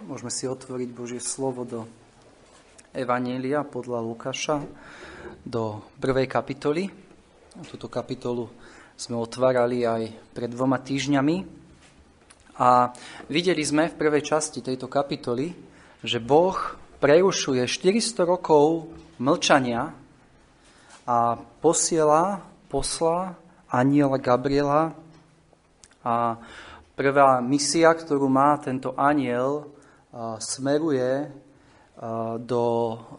Môžeme si otvoriť Božie slovo do Evanielia podľa Lukáša, do prvej kapitoly. Túto kapitolu sme otvárali aj pred dvoma týždňami. A videli sme v prvej časti tejto kapitoly, že Boh prerušuje 400 rokov mlčania a posiela, posla aniela Gabriela a prvá misia, ktorú má tento aniel, smeruje do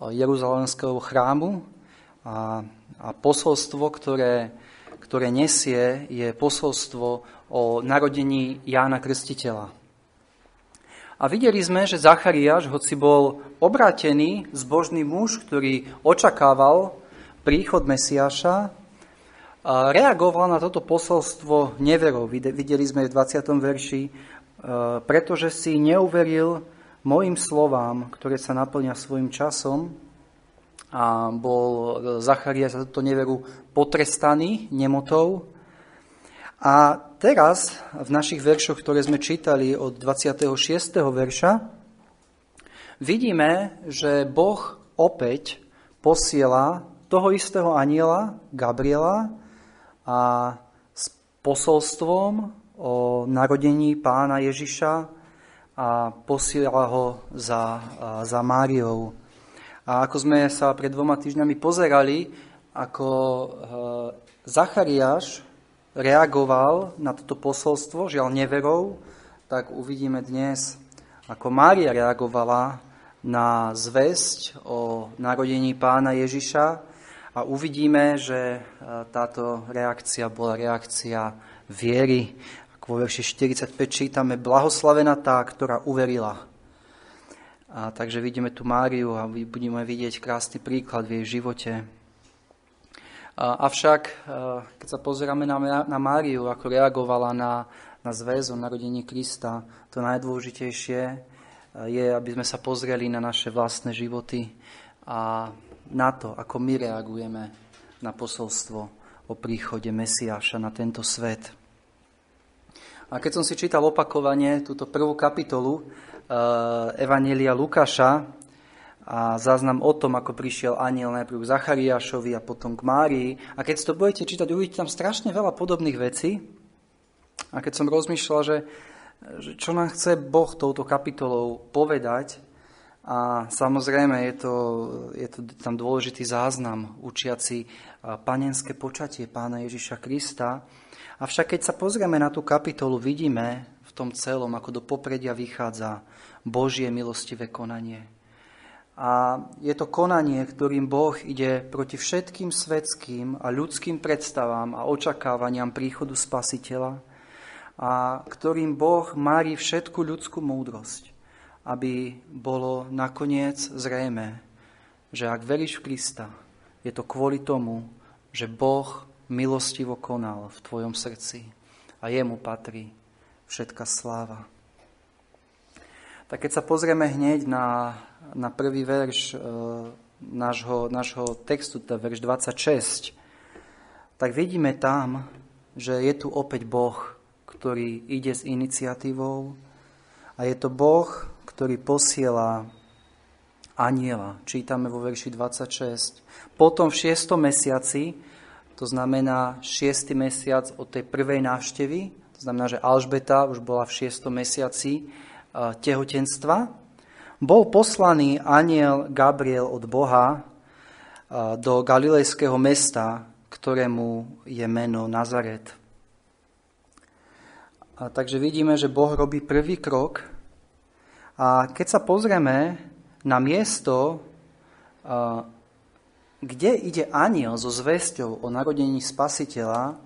Jeruzalemského chrámu a, a posolstvo, ktoré, ktoré nesie, je posolstvo o narodení Jána Krstiteľa. A videli sme, že Zachariáš, hoci bol obrátený, zbožný muž, ktorý očakával príchod Mesiáša, reagoval na toto posolstvo neverou. Videli sme v 20. verši, pretože si neuveril mojim slovám, ktoré sa naplňa svojim časom, a bol Zacharias za túto neveru potrestaný nemotou. A teraz v našich veršoch, ktoré sme čítali od 26. verša, vidíme, že Boh opäť posiela toho istého aniela, Gabriela, a s posolstvom o narodení pána Ježiša a posiela ho za, za Máriou. A ako sme sa pred dvoma týždňami pozerali, ako e, Zachariáš reagoval na toto posolstvo, žiaľ neverou, tak uvidíme dnes, ako Mária reagovala na zväzť o narodení pána Ježiša a uvidíme, že e, táto reakcia bola reakcia viery vo verši 45 čítame Blahoslavená tá, ktorá uverila. A takže vidíme tu Máriu a budeme vidieť krásny príklad v jej živote. A, avšak, keď sa pozeráme na, na Máriu, ako reagovala na, na zväzu narodení Krista, to najdôležitejšie je, aby sme sa pozreli na naše vlastné životy a na to, ako my reagujeme na posolstvo o príchode Mesiáša na tento svet. A keď som si čítal opakovane túto prvú kapitolu uh, Evanelia Lukáša a záznam o tom, ako prišiel aniel najprv k Zachariášovi a potom k Márii, a keď to budete čítať, uvidíte tam strašne veľa podobných vecí. A keď som rozmýšľal, že, že čo nám chce Boh touto kapitolou povedať, a samozrejme je to, je to tam dôležitý záznam učiaci panenské počatie pána Ježiša Krista, Avšak keď sa pozrieme na tú kapitolu, vidíme v tom celom, ako do popredia vychádza Božie milostivé konanie. A je to konanie, ktorým Boh ide proti všetkým svetským a ľudským predstavám a očakávaniam príchodu Spasiteľa a ktorým Boh mári všetku ľudskú múdrosť, aby bolo nakoniec zrejme, že ak veríš v Krista, je to kvôli tomu, že Boh milostivo konal v tvojom srdci a jemu patrí všetka sláva. Tak keď sa pozrieme hneď na, na prvý verš e, nášho, nášho textu, teda verš 26, tak vidíme tam, že je tu opäť Boh, ktorý ide s iniciatívou a je to Boh, ktorý posiela aniela. Čítame vo verši 26. Potom v šiestom mesiaci to znamená 6. mesiac od tej prvej návštevy, to znamená, že Alžbeta už bola v 6. mesiaci eh, tehotenstva. Bol poslaný aniel Gabriel od Boha eh, do galilejského mesta, ktorému je meno Nazaret. A takže vidíme, že Boh robí prvý krok a keď sa pozrieme na miesto, eh, kde ide aniel so zväzťou o narodení spasiteľa,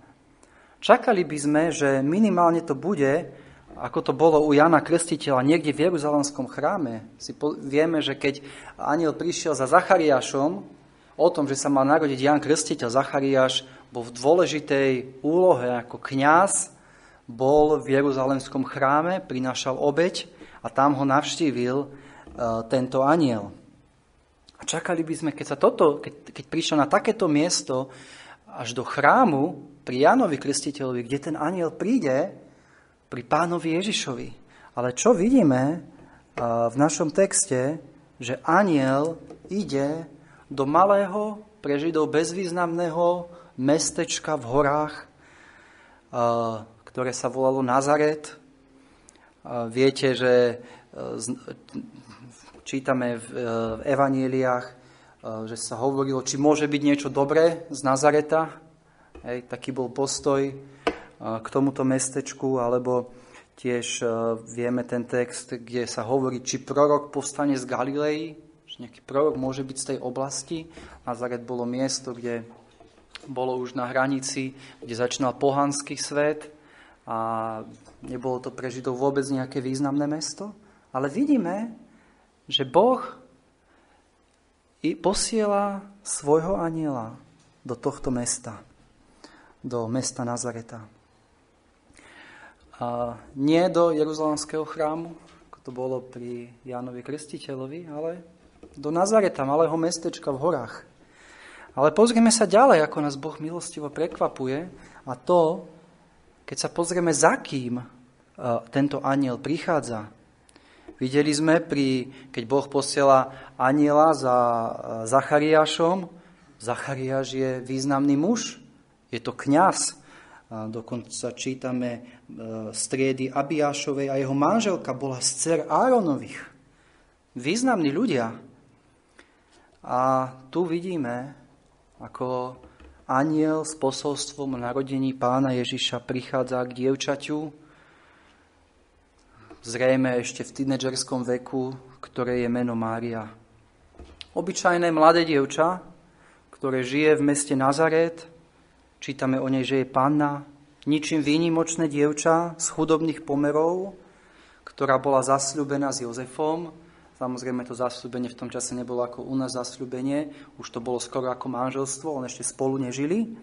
čakali by sme, že minimálne to bude, ako to bolo u Jana Krstiteľa, niekde v Jeruzalemskom chráme. Si po, vieme, že keď aniel prišiel za Zachariášom, o tom, že sa mal narodiť Jan Krstiteľ, Zachariáš bol v dôležitej úlohe ako kňaz, bol v Jeruzalemskom chráme, prinášal obeď a tam ho navštívil uh, tento aniel. Čakali by sme, keď sa toto, keď, keď prišiel na takéto miesto až do chrámu pri Jánovi Krstiteľovi, kde ten aniel príde pri pánovi Ježišovi. Ale čo vidíme, v našom texte, že aniel ide do malého, pre Židov bezvýznamného mestečka v horách, ktoré sa volalo Nazaret. Viete, že čítame v evaníliách, že sa hovorilo, či môže byť niečo dobré z Nazareta. Hej, taký bol postoj k tomuto mestečku, alebo Tiež e, vieme ten text, kde sa hovorí, či prorok povstane z Galilei, že nejaký prorok môže byť z tej oblasti. Nazaret bolo miesto, kde bolo už na hranici, kde začínal pohanský svet a nebolo to pre Židov vôbec nejaké významné mesto. Ale vidíme, že Boh posiela svojho aniela do tohto mesta, do mesta Nazareta. A nie do Jeruzalemského chrámu, ako to bolo pri Jánovi Krstiteľovi, ale do Nazareta, malého mestečka v horách. Ale pozrieme sa ďalej, ako nás Boh milostivo prekvapuje a to, keď sa pozrieme, za kým tento aniel prichádza. Videli sme, pri, keď Boh posiela aniela za Zachariášom. Zachariáš je významný muž, je to kňaz, a dokonca čítame e, striedy Abiášovej a jeho manželka bola z dcer Áronových. Významní ľudia. A tu vidíme, ako aniel s posolstvom narodení pána Ježiša prichádza k dievčaťu, zrejme ešte v tínedžerskom veku, ktoré je meno Mária. Obyčajné mladé dievča, ktoré žije v meste Nazaret, Čítame o nej, že je panna, ničím výnimočné dievča z chudobných pomerov, ktorá bola zasľúbená s Jozefom. Samozrejme, to zasľúbenie v tom čase nebolo ako u nás zasľúbenie, už to bolo skoro ako manželstvo, on ešte spolu nežili.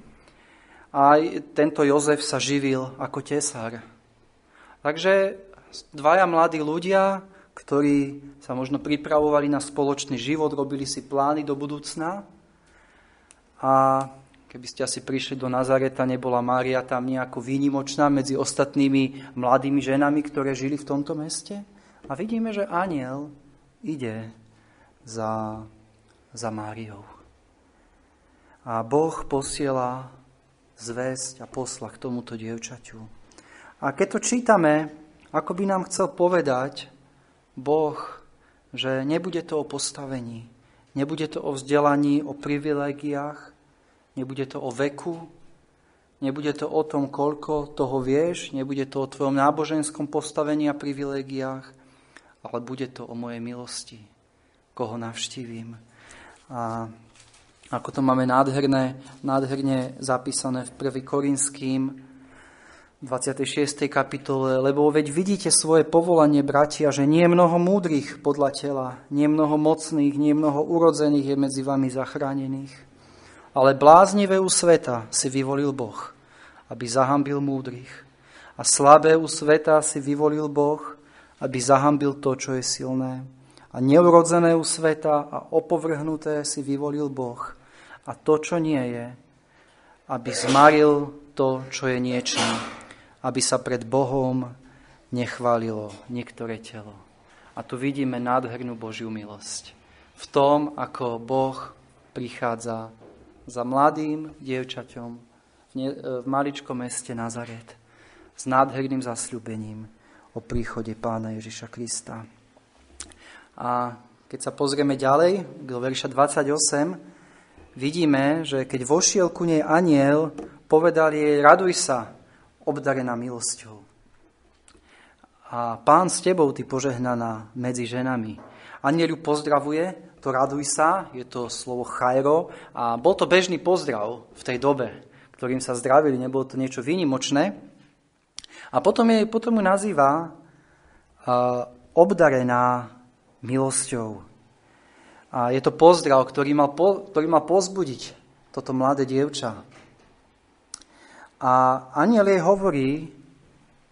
A tento Jozef sa živil ako tesár. Takže dvaja mladí ľudia, ktorí sa možno pripravovali na spoločný život, robili si plány do budúcna a Keby ste asi prišli do Nazareta, nebola Mária tam nejako výnimočná medzi ostatnými mladými ženami, ktoré žili v tomto meste. A vidíme, že aniel ide za, za Máriou. A Boh posiela zväzť a posla k tomuto dievčaťu. A keď to čítame, ako by nám chcel povedať Boh, že nebude to o postavení, nebude to o vzdelaní, o privilegiách, Nebude to o veku, nebude to o tom, koľko toho vieš, nebude to o tvojom náboženskom postavení a privilegiách, ale bude to o mojej milosti, koho navštívim. A ako to máme nádherné, nádherne zapísané v 1. Korinským 26. kapitole, lebo veď vidíte svoje povolanie, bratia, že nie mnoho múdrych podľa tela, nie mnoho mocných, nie mnoho urodzených je medzi vami zachránených. Ale bláznivé u sveta si vyvolil Boh, aby zahambil múdrych. A slabé u sveta si vyvolil Boh, aby zahambil to, čo je silné. A neurodzené u sveta a opovrhnuté si vyvolil Boh. A to, čo nie je, aby zmaril to, čo je niečím. Aby sa pred Bohom nechválilo niektoré telo. A tu vidíme nádhernú Božiu milosť. V tom, ako Boh prichádza za mladým dievčaťom v, ne, v maličkom meste Nazaret s nádherným zasľubením o príchode pána Ježiša Krista. A keď sa pozrieme ďalej, do verša 28, vidíme, že keď vošiel ku nej aniel, povedal jej, raduj sa, obdarená milosťou. A pán s tebou, ty požehnaná medzi ženami. Aniel ju pozdravuje to raduj sa, je to slovo chajro a bol to bežný pozdrav v tej dobe, ktorým sa zdravili, nebolo to niečo výnimočné. A potom, je, potom ju nazýva uh, obdarená milosťou. A je to pozdrav, ktorý mal, po, ktorý mal pozbudiť toto mladé dievča. A aniel jej hovorí,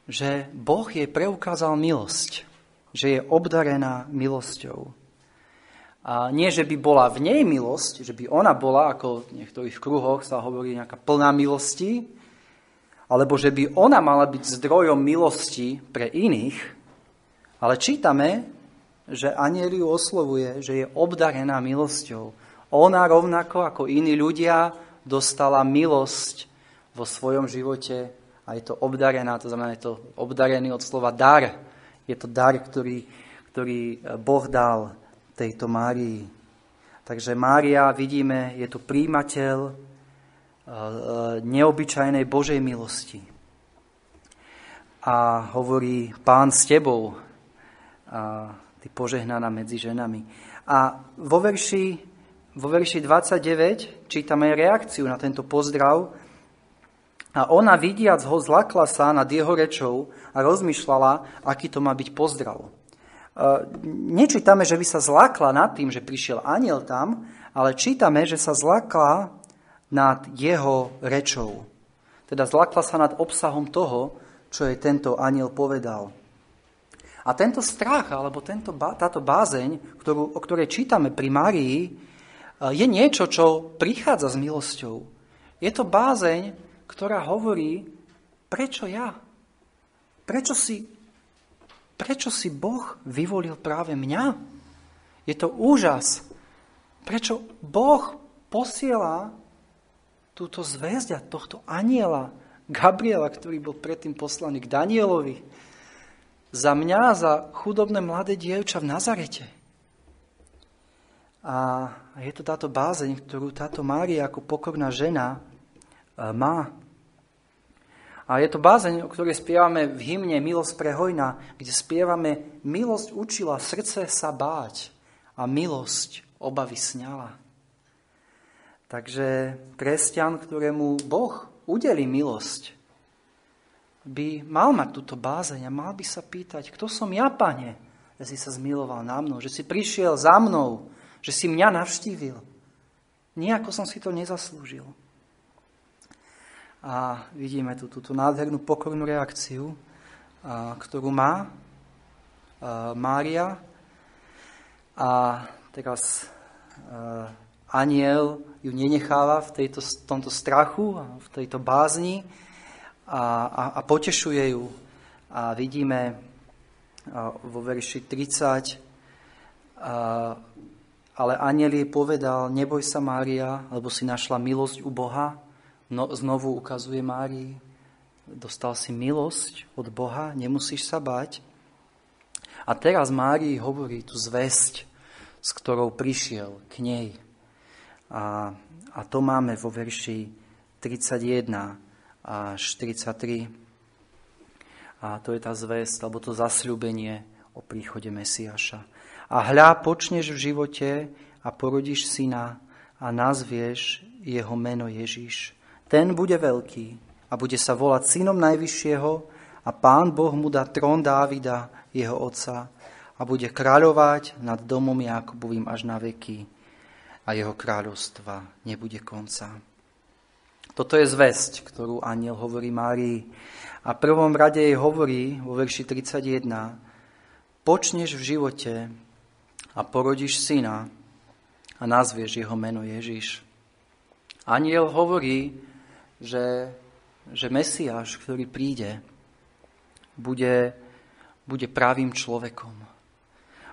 že Boh jej preukázal milosť, že je obdarená milosťou. A nie, že by bola v nej milosť, že by ona bola, ako v niektorých kruhoch sa hovorí, nejaká plná milosti, alebo že by ona mala byť zdrojom milosti pre iných, ale čítame, že anieliu oslovuje, že je obdarená milosťou. Ona rovnako ako iní ľudia dostala milosť vo svojom živote a je to obdarená, to znamená, je to obdarený od slova dar. Je to dar, ktorý, ktorý Boh dal tejto Márii. Takže Mária, vidíme, je to príjimateľ eh, neobyčajnej Božej milosti. A hovorí, pán s tebou, a ty požehnaná medzi ženami. A vo verši, vo verši 29 čítame reakciu na tento pozdrav. A ona vidiac ho zlakla sa nad jeho rečou a rozmýšľala, aký to má byť pozdrav. Nečítame, že by sa zlakla nad tým, že prišiel aniel tam, ale čítame, že sa zlakla nad jeho rečou. Teda zlakla sa nad obsahom toho, čo jej tento aniel povedal. A tento strach, alebo tento, táto bázeň, ktorú, o ktorej čítame pri Márii, je niečo, čo prichádza s milosťou. Je to bázeň, ktorá hovorí, prečo ja? Prečo si Prečo si Boh vyvolil práve mňa? Je to úžas. Prečo Boh posiela túto zväzďa, tohto aniela, Gabriela, ktorý bol predtým poslaný k Danielovi, za mňa, za chudobné mladé dievča v Nazarete. A je to táto bázeň, ktorú táto Mária ako pokorná žena má. A je to bázeň, o ktorej spievame v hymne Milosť pre hojna, kde spievame Milosť učila srdce sa báť a milosť obavy sňala. Takže kresťan, ktorému Boh udeli milosť, by mal mať túto bázeň a mal by sa pýtať, kto som ja, pane, že si sa zmiloval na mnou, že si prišiel za mnou, že si mňa navštívil. Nijako som si to nezaslúžil. A vidíme tu túto nádhernú pokornú reakciu, a, ktorú má a, Mária. A teraz a, aniel ju nenecháva v tejto, tomto strachu, v tejto bázni a, a, a potešuje ju. A vidíme vo verši 30, a, ale aniel jej povedal, neboj sa Mária, lebo si našla milosť u Boha, no, znovu ukazuje Márii, dostal si milosť od Boha, nemusíš sa báť. A teraz Márii hovorí tú zväzť, s ktorou prišiel k nej. A, a to máme vo verši 31 až 43. A to je tá zväzť, alebo to zasľúbenie o príchode Mesiaša. A hľa, počneš v živote a porodíš syna a nazvieš jeho meno Ježiš ten bude veľký a bude sa volať synom Najvyššieho a pán Boh mu dá trón Dávida, jeho otca, a bude kráľovať nad domom Jakobovým až na veky a jeho kráľovstva nebude konca. Toto je zväzť, ktorú aniel hovorí Márii. A prvom rade jej hovorí vo verši 31, počneš v živote a porodíš syna a nazvieš jeho meno Ježiš. Aniel hovorí, že, že Mesiáš, ktorý príde, bude, bude pravým človekom.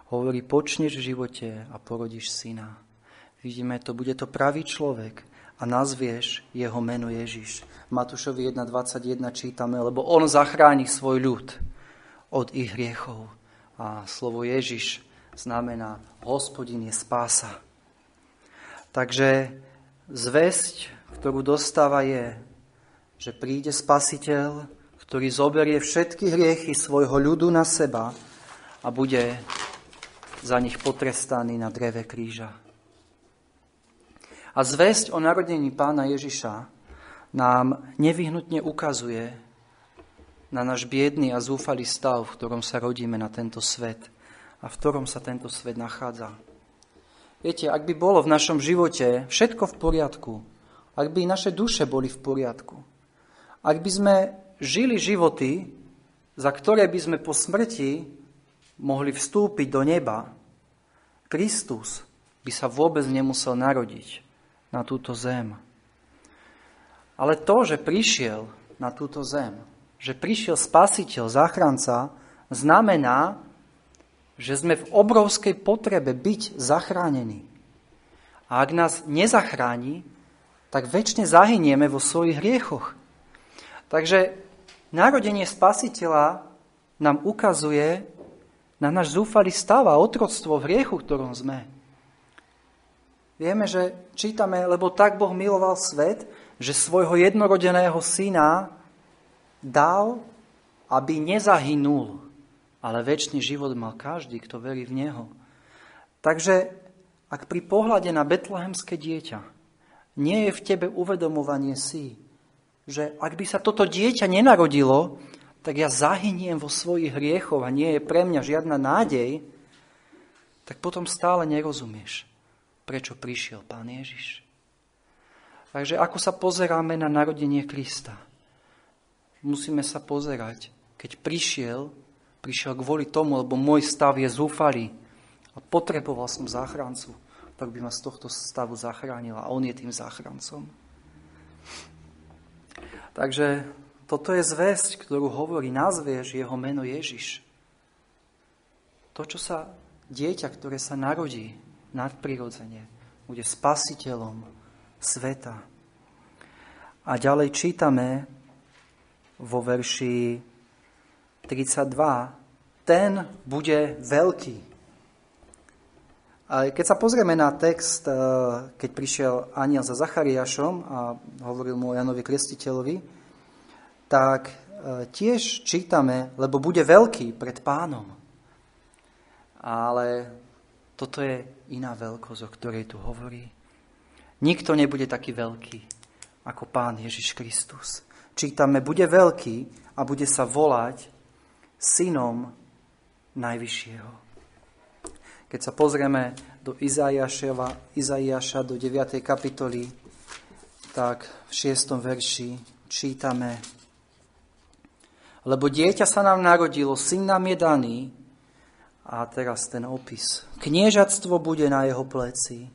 Hovorí, počneš v živote a porodíš syna. Vidíme to, bude to pravý človek a nazvieš jeho meno Ježiš. Matúšovi 1.21 čítame, lebo on zachráni svoj ľud od ich hriechov. A slovo Ježiš znamená, hospodin je spása. Takže zväzť ktorú dostáva je, že príde spasiteľ, ktorý zoberie všetky hriechy svojho ľudu na seba a bude za nich potrestaný na dreve kríža. A zväzť o narodení pána Ježiša nám nevyhnutne ukazuje na náš biedný a zúfalý stav, v ktorom sa rodíme na tento svet a v ktorom sa tento svet nachádza. Viete, ak by bolo v našom živote všetko v poriadku, ak by naše duše boli v poriadku, ak by sme žili životy, za ktoré by sme po smrti mohli vstúpiť do neba, Kristus by sa vôbec nemusel narodiť na túto zem. Ale to, že prišiel na túto zem, že prišiel spasiteľ, záchranca, znamená, že sme v obrovskej potrebe byť zachránení. A ak nás nezachráni, tak väčšine zahynieme vo svojich hriechoch. Takže narodenie spasiteľa nám ukazuje na náš zúfalý stav a otroctvo v hriechu, v ktorom sme. Vieme, že čítame, lebo tak Boh miloval svet, že svojho jednorodeného syna dal, aby nezahynul, ale väčší život mal každý, kto verí v Neho. Takže ak pri pohľade na betlehemské dieťa nie je v tebe uvedomovanie si, že ak by sa toto dieťa nenarodilo, tak ja zahyniem vo svojich hriechoch a nie je pre mňa žiadna nádej, tak potom stále nerozumieš, prečo prišiel Pán Ježiš. Takže ako sa pozeráme na narodenie Krista? Musíme sa pozerať, keď prišiel, prišiel kvôli tomu, lebo môj stav je zúfalý, a potreboval som záchrancu, tak by ma z tohto stavu zachránil a on je tým záchrancom. Takže toto je zväzť, ktorú hovorí, nazvieš jeho meno Ježiš. To, čo sa dieťa, ktoré sa narodí nadprirodzene, bude spasiteľom sveta. A ďalej čítame vo verši 32, ten bude veľký. A keď sa pozrieme na text, eh, keď prišiel aniel za Zachariášom a hovoril mu o Janovi Krestiteľovi, tak eh, tiež čítame, lebo bude veľký pred pánom. Ale toto je iná veľkosť, o ktorej tu hovorí. Nikto nebude taký veľký ako pán Ježiš Kristus. Čítame, bude veľký a bude sa volať synom Najvyššieho. Keď sa pozrieme do Izaiáša, do 9. kapitoly, tak v 6. verši čítame Lebo dieťa sa nám narodilo, syn nám je daný, a teraz ten opis. Kniežatstvo bude na jeho pleci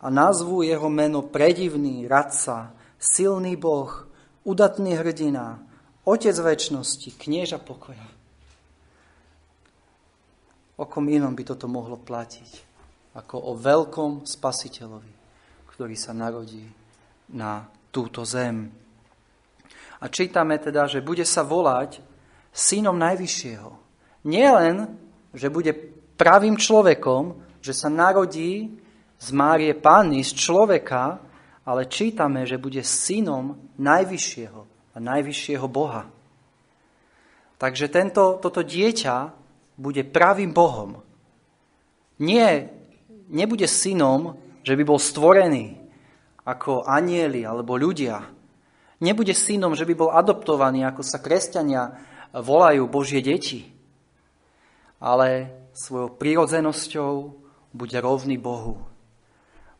a nazvu jeho meno predivný, radca, silný boh, udatný hrdina, otec väčšnosti, knieža pokoja. O kom inom by toto mohlo platiť, ako o veľkom spasiteľovi, ktorý sa narodí na túto zem. A čítame teda, že bude sa volať synom Najvyššieho. Nie len, že bude pravým človekom, že sa narodí z Márie Panny, z človeka, ale čítame, že bude synom Najvyššieho a Najvyššieho Boha. Takže tento, toto dieťa bude pravým Bohom. Nie, nebude synom, že by bol stvorený ako anieli alebo ľudia. Nebude synom, že by bol adoptovaný, ako sa kresťania volajú Božie deti. Ale svojou prirodzenosťou bude rovný Bohu.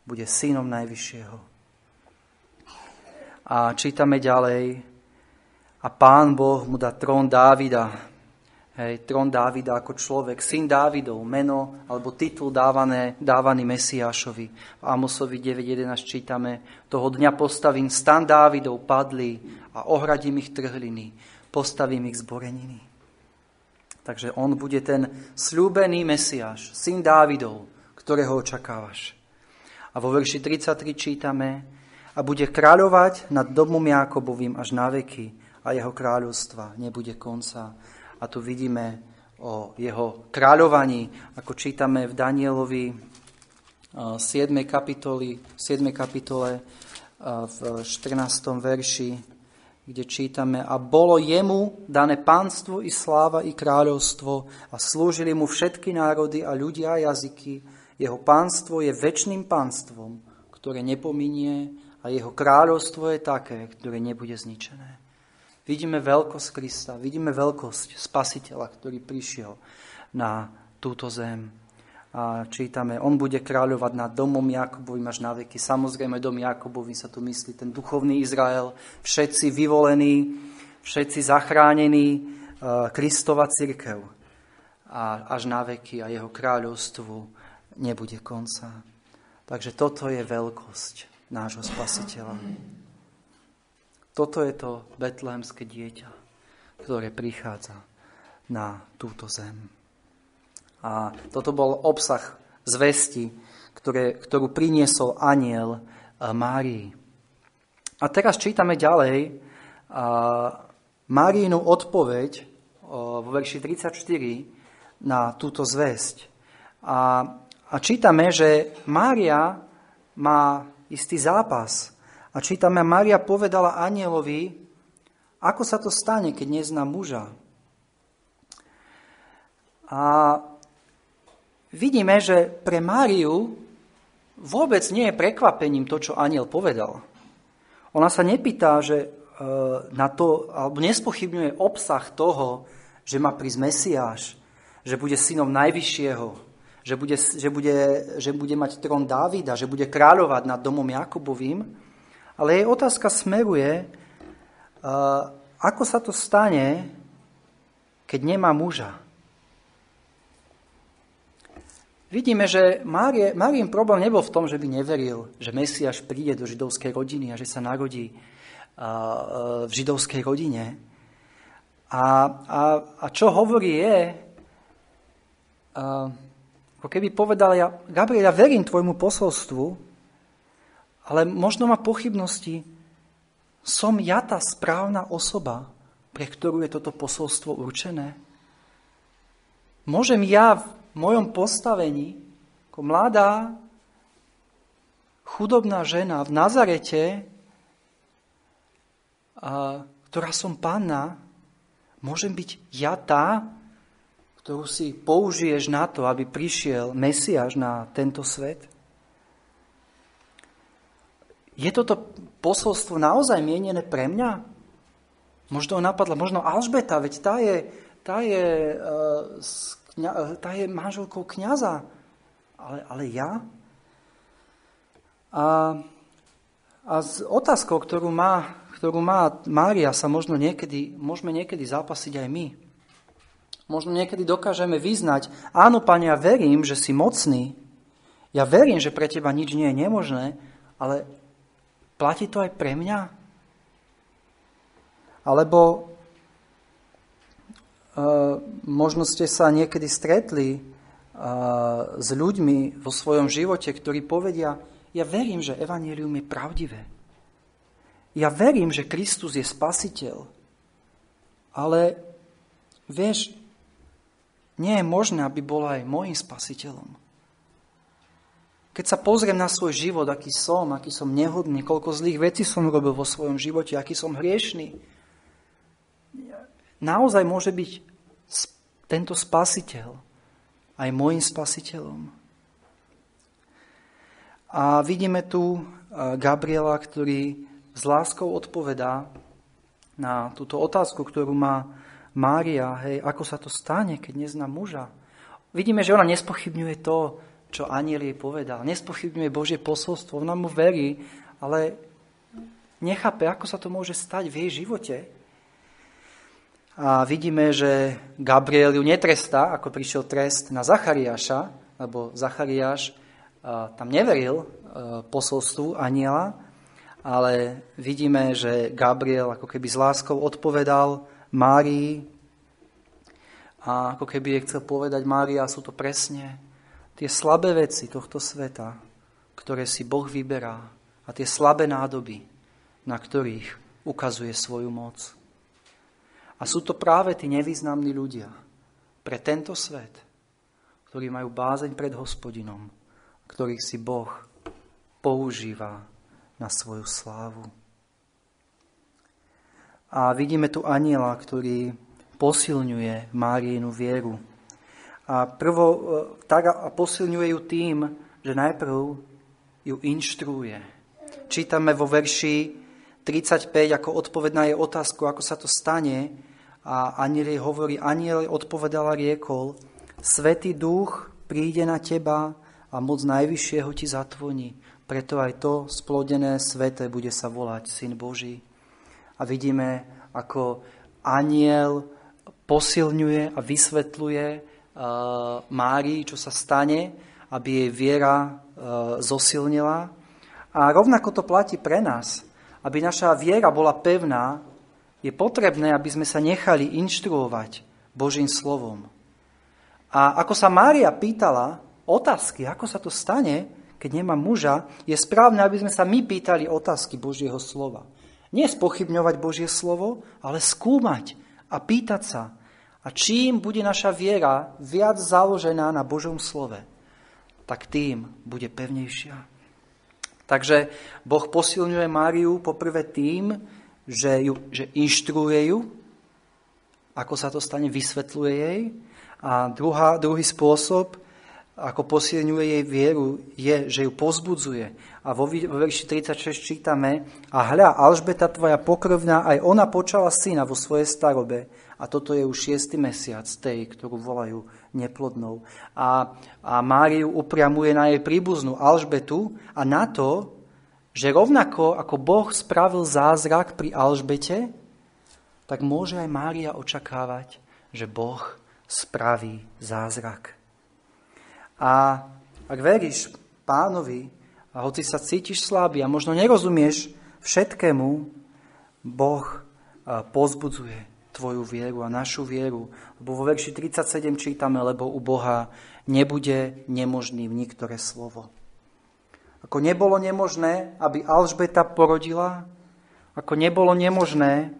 Bude synom Najvyššieho. A čítame ďalej. A pán Boh mu dá trón Dávida, Hej, trón Dávida ako človek, syn Dávidov, meno alebo titul dávané, dávaný Mesiášovi. V Amosovi 9.11 čítame, toho dňa postavím stan Dávidov padli a ohradím ich trhliny, postavím ich zboreniny. Takže on bude ten slúbený Mesiáš, syn Dávidov, ktorého očakávaš. A vo verši 33 čítame, a bude kráľovať nad domom Jakobovým až na veky a jeho kráľovstva nebude konca. A tu vidíme o jeho kráľovaní, ako čítame v Danielovi 7. kapitoli, 7. kapitole v 14. verši, kde čítame a bolo jemu dané pánstvo i sláva i kráľovstvo a slúžili mu všetky národy a ľudia a jazyky. Jeho pánstvo je väčšným pánstvom, ktoré nepominie a jeho kráľovstvo je také, ktoré nebude zničené. Vidíme veľkosť Krista, vidíme veľkosť Spasiteľa, ktorý prišiel na túto zem. A čítame, on bude kráľovať nad domom Jakobovým až na veky. Samozrejme, dom Jakobový sa tu myslí ten duchovný Izrael, všetci vyvolení, všetci zachránení, e, Kristova církev. A až na veky a jeho kráľovstvu nebude konca. Takže toto je veľkosť nášho spasiteľa. Toto je to betlehemské dieťa, ktoré prichádza na túto zem. A toto bol obsah zvesti, ktoré, ktorú priniesol aniel Márii. A teraz čítame ďalej Máriinu odpoveď vo verši 34 na túto zväzť. A, a čítame, že Mária má istý zápas. A čítame, Mária povedala anielovi, ako sa to stane, keď nezná muža. A vidíme, že pre Máriu vôbec nie je prekvapením to, čo aniel povedal. Ona sa nepýta, že e, na to, alebo nespochybňuje obsah toho, že má prísť Mesiáš, že bude synom Najvyššieho, že bude, že bude, že bude mať trón Dávida, že bude kráľovať nad domom Jakubovým, ale jej otázka smeruje, ako sa to stane, keď nemá muža. Vidíme, že Márin problém nebol v tom, že by neveril, že Mesiáš príde do židovskej rodiny a že sa narodí v židovskej rodine. A, a, a čo hovorí je, ako keby povedal, ja, Gabriel, ja verím tvojmu posolstvu, ale možno má pochybnosti, som ja tá správna osoba, pre ktorú je toto posolstvo určené? Môžem ja v mojom postavení, ako mladá, chudobná žena v Nazarete, ktorá som panna, Môžem byť ja tá, ktorú si použiješ na to, aby prišiel Mesiáš na tento svet? Je toto posolstvo naozaj mienené pre mňa? Možno ho napadla, možno Alžbeta, veď tá je, tá je, uh, tá je manželkou kniaza. Ale, ale ja? A, a s otázkou, ktorú má ktorú má Mária, sa možno niekedy, môžeme niekedy zápasiť aj my. Možno niekedy dokážeme vyznať, áno, Pane, ja verím, že si mocný, ja verím, že pre teba nič nie je nemožné, ale platí to aj pre mňa? Alebo uh, možno ste sa niekedy stretli uh, s ľuďmi vo svojom živote, ktorí povedia, ja verím, že evanílium je pravdivé. Ja verím, že Kristus je spasiteľ, ale vieš, nie je možné, aby bol aj môjim spasiteľom. Keď sa pozriem na svoj život, aký som, aký som nehodný, koľko zlých vecí som robil vo svojom živote, aký som hriešný, naozaj môže byť tento spasiteľ aj môjim spasiteľom. A vidíme tu Gabriela, ktorý s láskou odpovedá na túto otázku, ktorú má Mária, hej, ako sa to stane, keď nezná muža. Vidíme, že ona nespochybňuje to, čo aniel jej povedal. Nespochybňuje Božie posolstvo, ona mu verí, ale nechápe, ako sa to môže stať v jej živote. A vidíme, že Gabriel ju netrestá, ako prišiel trest na Zachariáša, lebo Zachariáš tam neveril posolstvu aniela, ale vidíme, že Gabriel ako keby s láskou odpovedal Márii a ako keby je chcel povedať Mária, sú to presne tie slabé veci tohto sveta, ktoré si Boh vyberá a tie slabé nádoby, na ktorých ukazuje svoju moc. A sú to práve tí nevýznamní ľudia pre tento svet, ktorí majú bázeň pred hospodinom, ktorých si Boh používa na svoju slávu. A vidíme tu aniela, ktorý posilňuje Márienu vieru. A, prvo, e, tak, a posilňuje ju tým, že najprv ju inštruuje. Čítame vo verši 35 ako odpoveď na jej otázku, ako sa to stane. A aniel jej hovorí, aniel odpovedala riekol, Svetý duch príde na teba a moc najvyššieho ti zatvoní. Preto aj to splodené svete bude sa volať Syn Boží. A vidíme, ako aniel posilňuje a vysvetľuje Márii, čo sa stane, aby jej viera uh, zosilnila. A rovnako to platí pre nás. Aby naša viera bola pevná, je potrebné, aby sme sa nechali inštruovať Božím slovom. A ako sa Mária pýtala otázky, ako sa to stane, keď nemá muža, je správne, aby sme sa my pýtali otázky Božieho slova. Nie spochybňovať Božie slovo, ale skúmať a pýtať sa. A čím bude naša viera viac založená na Božom slove, tak tým bude pevnejšia. Takže Boh posilňuje Máriu poprvé tým, že, ju, že inštruuje ju, ako sa to stane, vysvetľuje jej. A druhá, druhý spôsob, ako posilňuje jej vieru, je, že ju pozbudzuje. A vo, vo verši 36 čítame, a hľa, Alžbeta tvoja pokrvná, aj ona počala syna vo svojej starobe. A toto je už šiestý mesiac tej, ktorú volajú neplodnou. A, a Máriu upriamuje na jej príbuznú Alžbetu a na to, že rovnako ako Boh spravil zázrak pri Alžbete, tak môže aj Mária očakávať, že Boh spraví zázrak. A ak veríš pánovi, a hoci sa cítiš slabý a možno nerozumieš všetkému, Boh pozbudzuje tvoju vieru a našu vieru. Lebo vo verši 37 čítame, lebo u Boha nebude nemožný v niektoré slovo. Ako nebolo nemožné, aby Alžbeta porodila, ako nebolo nemožné,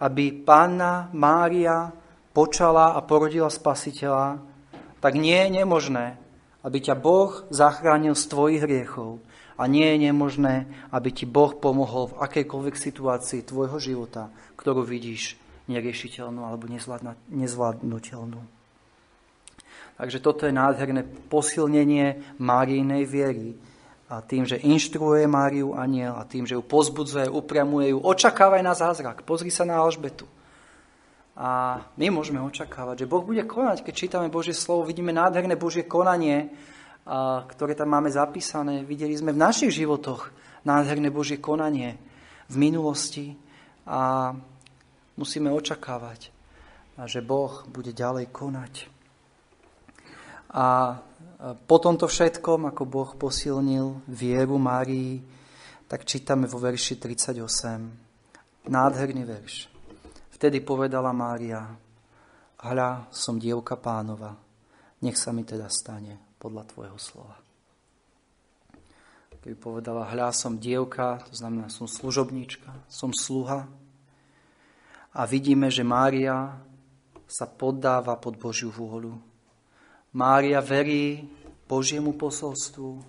aby pána Mária počala a porodila spasiteľa, tak nie je nemožné, aby ťa Boh zachránil z tvojich hriechov. A nie je nemožné, aby ti Boh pomohol v akejkoľvek situácii tvojho života, ktorú vidíš neriešiteľnú alebo nezvládnutelnú. Takže toto je nádherné posilnenie Márijnej viery. A tým, že inštruuje Máriu aniel a tým, že ju pozbudzuje, upriamuje ju, očakávaj na zázrak. Pozri sa na Alžbetu. A my môžeme očakávať, že Boh bude konať. Keď čítame Božie slovo, vidíme nádherné Božie konanie, ktoré tam máme zapísané. Videli sme v našich životoch nádherné Božie konanie v minulosti. A musíme očakávať, že Boh bude ďalej konať. A po tomto všetkom, ako Boh posilnil vieru Márii, tak čítame vo verši 38. Nádherný verš. Vtedy povedala Mária, hľa, som dievka pánova, nech sa mi teda stane podľa tvojho slova. Keby povedala, hľa, som dievka, to znamená, som služobníčka, som sluha, a vidíme, že Mária sa poddáva pod Božiu vôľu. Mária verí Božiemu posolstvu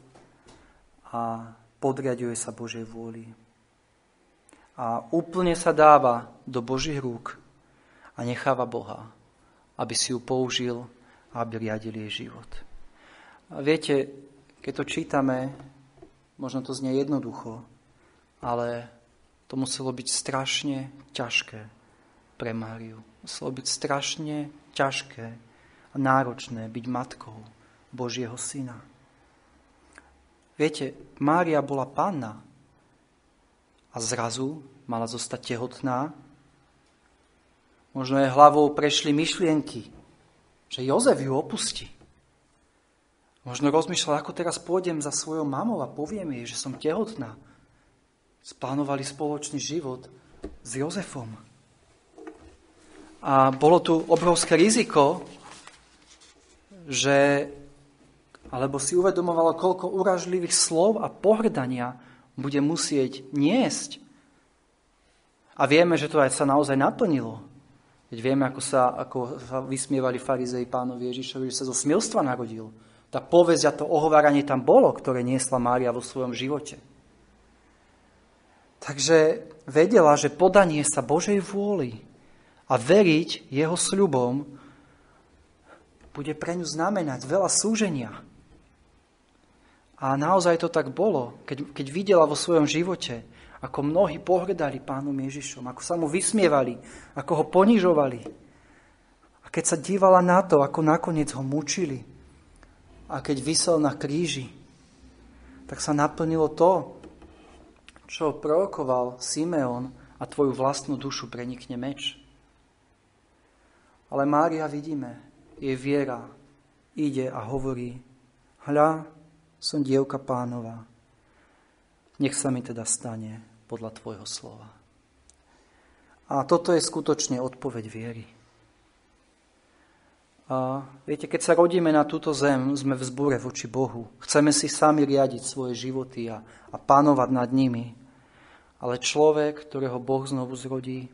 a podriaduje sa Božej vôli. A úplne sa dáva do Božích rúk a necháva Boha, aby si ju použil a aby riadil jej život. A viete, keď to čítame, možno to znie jednoducho, ale to muselo byť strašne ťažké pre Máriu. Muselo byť strašne ťažké a náročné byť matkou Božieho syna. Viete, Mária bola panna a zrazu mala zostať tehotná. Možno jej hlavou prešli myšlienky, že Jozef ju opustí. Možno rozmýšľala, ako teraz pôjdem za svojou mamou a poviem jej, že som tehotná. Splánovali spoločný život s Jozefom. A bolo tu obrovské riziko, že, alebo si uvedomovalo, koľko uražlivých slov a pohrdania bude musieť niesť. A vieme, že to aj sa naozaj naplnilo. Veď vieme, ako sa, ako sa vysmievali farizei pánovi Ježišovi, že sa zo smilstva narodil. Tá povesť a to ohováranie tam bolo, ktoré niesla Mária vo svojom živote. Takže vedela, že podanie sa Božej vôli a veriť jeho sľubom bude pre ňu znamenať veľa súženia. A naozaj to tak bolo, keď, keď videla vo svojom živote, ako mnohí pohrdali pánom Ježišom, ako sa mu vysmievali, ako ho ponižovali. A keď sa dívala na to, ako nakoniec ho mučili a keď vysel na kríži, tak sa naplnilo to, čo prorokoval Simeon a tvoju vlastnú dušu prenikne meč. Ale Mária vidíme, je viera ide a hovorí, hľa, som dievka pánova, nech sa mi teda stane podľa tvojho slova. A toto je skutočne odpoveď viery. A viete, keď sa rodíme na túto zem, sme v zbúre voči Bohu. Chceme si sami riadiť svoje životy a, a panovať nad nimi. Ale človek, ktorého Boh znovu zrodí,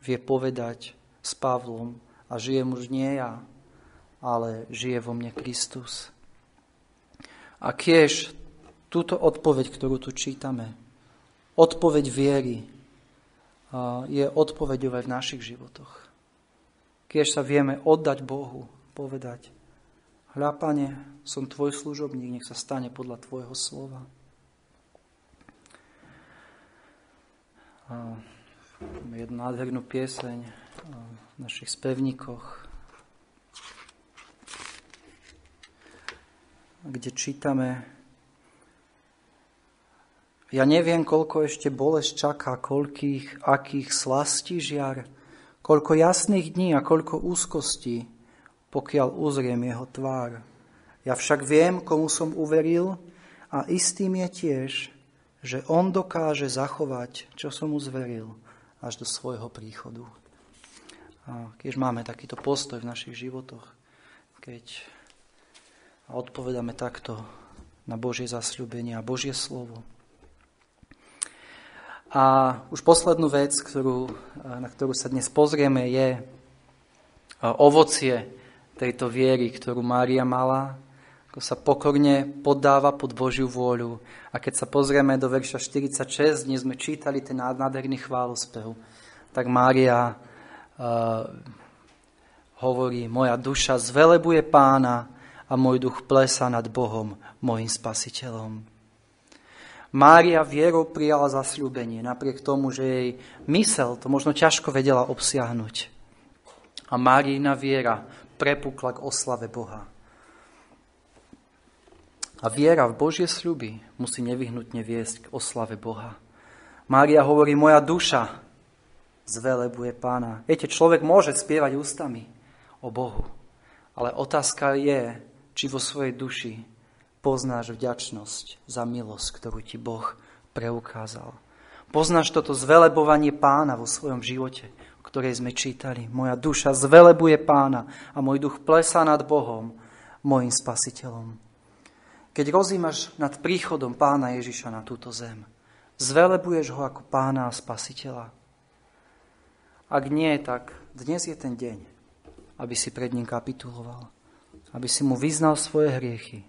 vie povedať s Pavlom a žijem už nie ja, ale žije vo mne Kristus. A kiež túto odpoveď, ktorú tu čítame, odpoveď viery, je odpoveďou aj v našich životoch. Kiež sa vieme oddať Bohu, povedať, hľa, Pane, som Tvoj služobník, nech sa stane podľa Tvojho slova. Jednu nádhernú pieseň našich spevníkoch, kde čítame Ja neviem, koľko ešte bolesť čaká, koľkých, akých slastí žiar, koľko jasných dní a koľko úzkostí, pokiaľ uzriem jeho tvár. Ja však viem, komu som uveril a istým je tiež, že on dokáže zachovať, čo som mu zveril, až do svojho príchodu. Keď máme takýto postoj v našich životoch, keď odpovedáme takto na Božie zasľúbenie a Božie slovo, a už poslednú vec, ktorú, na ktorú sa dnes pozrieme, je ovocie tejto viery, ktorú Mária mala, ako sa pokorne poddáva pod Božiu vôľu. A keď sa pozrieme do verša 46, dnes sme čítali ten nádherný chválospev, tak Mária hovorí, moja duša zvelebuje pána a môj duch plesa nad Bohom, môjim spasiteľom. Mária vierou prijala zasľúbenie, napriek tomu, že jej mysel to možno ťažko vedela obsiahnuť. A Máriina viera prepukla k oslave Boha. A viera v Božie sľuby musí nevyhnutne viesť k oslave Boha. Mária hovorí, moja duša zvelebuje pána. Viete, človek môže spievať ústami o Bohu, ale otázka je, či vo svojej duši poznáš vďačnosť za milosť, ktorú ti Boh preukázal. Poznáš toto zvelebovanie pána vo svojom živote, o ktorej sme čítali. Moja duša zvelebuje pána a môj duch plesá nad Bohom, môjim spasiteľom. Keď rozímaš nad príchodom pána Ježiša na túto zem, zvelebuješ ho ako pána a spasiteľa. Ak nie, tak dnes je ten deň, aby si pred ním kapituloval, aby si mu vyznal svoje hriechy,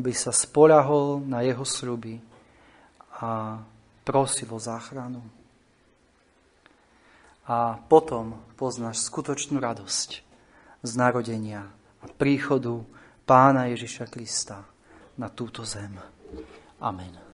aby sa spoľahol na jeho sľuby a prosil o záchranu. A potom poznáš skutočnú radosť z narodenia a príchodu Pána Ježiša Krista na túto zem. Amen.